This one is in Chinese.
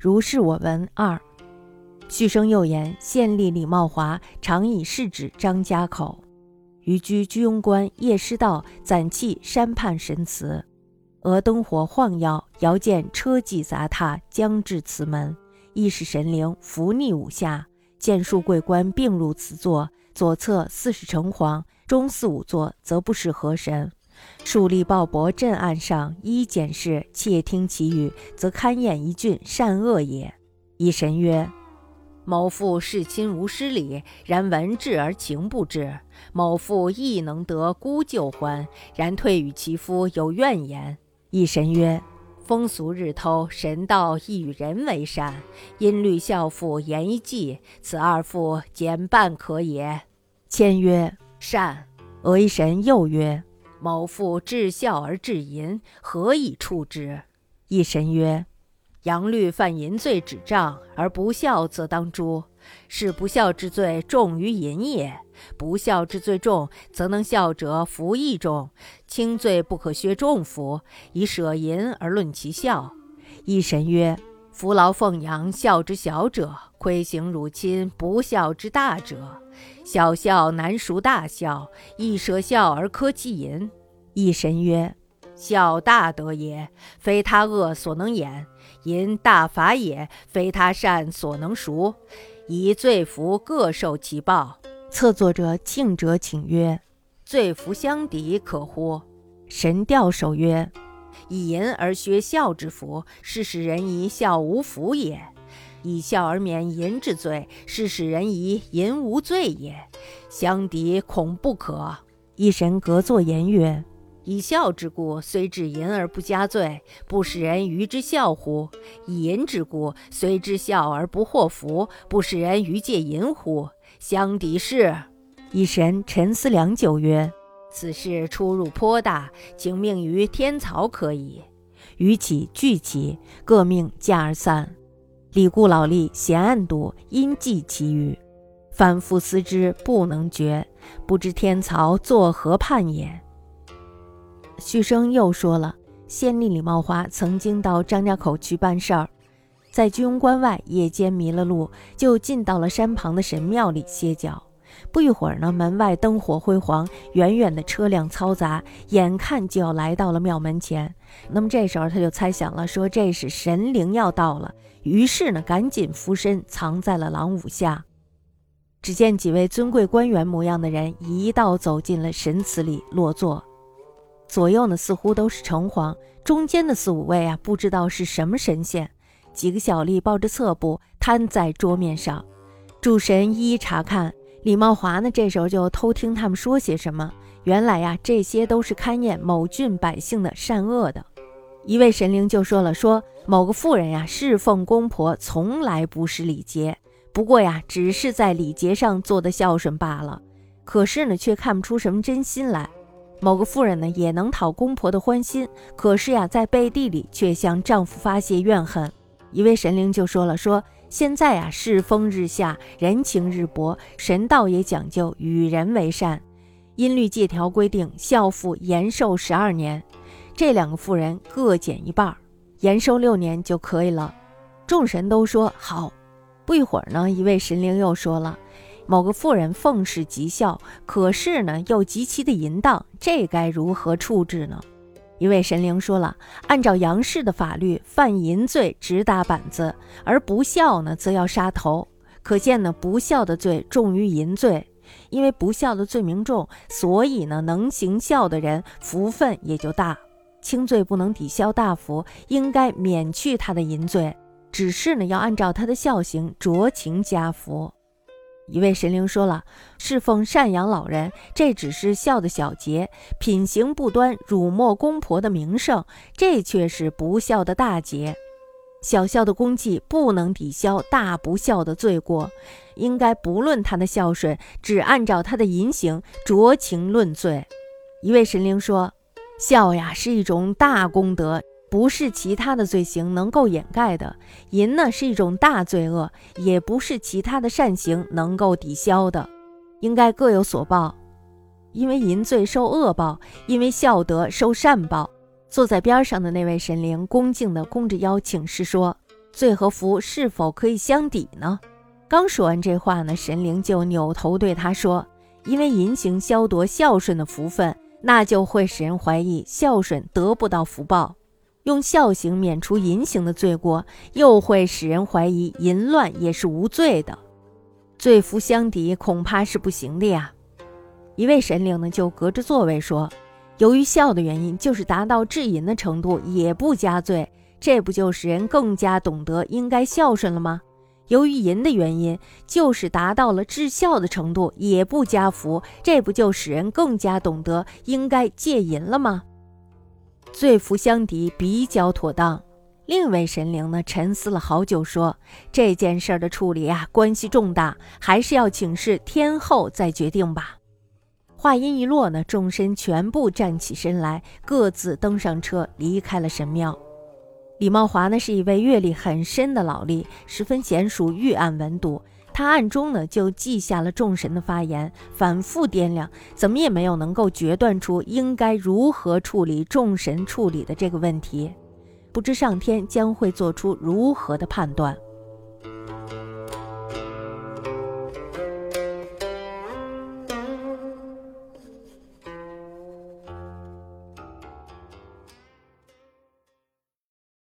如是我闻。二，续生又言：县吏李茂华常以世指张家口，余居居庸关夜师道攒气山畔神祠，俄灯火晃耀，遥见车骑杂沓将至祠门，亦是神灵伏逆五下，见数桂冠并入此座，左侧四是城隍，中四五座则不是河神。树立鲍勃镇岸上，一检视，窃听其语，则勘验一郡善恶也。一神曰：“某父事亲无失礼，然闻至而情不至；某父亦能得孤旧欢，然退与其夫有怨言。”一神曰：“风俗日偷，神道亦与人为善。因律孝父言一计，此二父减半可也。”谦曰：“善。”俄一神又曰：某父至孝而至淫，何以处之？一神曰：阳律犯淫罪，指杖，而不孝则当诛。是不孝之罪重于淫也。不孝之罪重，则能孝者服亦重；轻罪不可削重服，以舍淫而论其孝。一神曰：扶劳奉养，孝之小者；亏行辱亲，不孝之大者。小孝难赎大孝，亦舍孝而苛其淫。一神曰：孝大德也，非他恶所能掩；淫大法也，非他善所能赎。以罪福各受其报。侧坐者庆者请曰：罪福相抵可乎？神调首曰：以淫而削孝之福，是使人以孝无福也。以孝而免淫之罪，是使人以淫无罪也。相敌恐不可。一神隔坐言曰：“以孝之故，虽至淫而不加罪，不使人愚之孝乎？以淫之故，虽知孝而不获福，不使人愚戒淫乎？相敌是。”一神沉思良久曰：“此事出入颇大，请命于天曹可矣。”余起俱起，各命驾而散。李固老吏嫌暗笃，因记其余，反复思之，不能决，不知天曹作何判也。徐生又说了，县令李茂华曾经到张家口去办事儿，在居庸关外夜间迷了路，就进到了山旁的神庙里歇脚。不一会儿呢，门外灯火辉煌，远远的车辆嘈杂，眼看就要来到了庙门前。那么这时候他就猜想了，说这是神灵要到了，于是呢，赶紧伏身藏在了廊庑下。只见几位尊贵官员模样的人一道走进了神祠里落座，左右呢似乎都是城隍，中间的四五位啊不知道是什么神仙。几个小吏抱着册簿摊在桌面上，主神一一查看。李茂华呢，这时候就偷听他们说些什么。原来呀，这些都是勘验某郡百姓的善恶的。一位神灵就说了：“说某个妇人呀，侍奉公婆，从来不失礼节，不过呀，只是在礼节上做的孝顺罢了。可是呢，却看不出什么真心来。某个妇人呢，也能讨公婆的欢心，可是呀，在背地里却向丈夫发泄怨恨。”一位神灵就说了：“说。”现在啊，世风日下，人情日薄，神道也讲究与人为善。音律借条规定，孝妇延寿十二年，这两个妇人各减一半，延寿六年就可以了。众神都说好。不一会儿呢，一位神灵又说了：某个妇人奉事极孝，可是呢又极其的淫荡，这该如何处置呢？一位神灵说了：“按照杨氏的法律，犯淫罪直打板子，而不孝呢，则要杀头。可见呢，不孝的罪重于淫罪。因为不孝的罪名重，所以呢，能行孝的人福分也就大。轻罪不能抵消大福，应该免去他的淫罪，只是呢，要按照他的孝行酌情加福。”一位神灵说了：“侍奉赡养老人，这只是孝的小节；品行不端、辱没公婆的名声，这却是不孝的大节。小孝的功绩不能抵消大不孝的罪过，应该不论他的孝顺，只按照他的淫行酌情论罪。”一位神灵说：“孝呀，是一种大功德。”不是其他的罪行能够掩盖的，淫呢是一种大罪恶，也不是其他的善行能够抵消的，应该各有所报。因为淫罪受恶报，因为孝德受善报。坐在边上的那位神灵恭敬地弓着腰请示说：“罪和福是否可以相抵呢？刚说完这话呢，神灵就扭头对他说：“因为淫行消夺孝顺的福分，那就会使人怀疑孝顺得不到福报；用孝行免除淫行的罪过，又会使人怀疑淫乱也是无罪的。罪福相抵，恐怕是不行的呀。”一位神灵呢，就隔着座位说：“由于孝的原因，就是达到至淫的程度，也不加罪。这不就使人更加懂得应该孝顺了吗？”由于淫的原因，就是达到了至孝的程度，也不加福，这不就使人更加懂得应该戒淫了吗？罪福相抵比较妥当。另一位神灵呢，沉思了好久，说这件事的处理啊，关系重大，还是要请示天后再决定吧。话音一落呢，众神全部站起身来，各自登上车，离开了神庙。李茂华呢是一位阅历很深的老吏，十分娴熟预案文读。他暗中呢就记下了众神的发言，反复掂量，怎么也没有能够决断出应该如何处理众神处理的这个问题。不知上天将会做出如何的判断。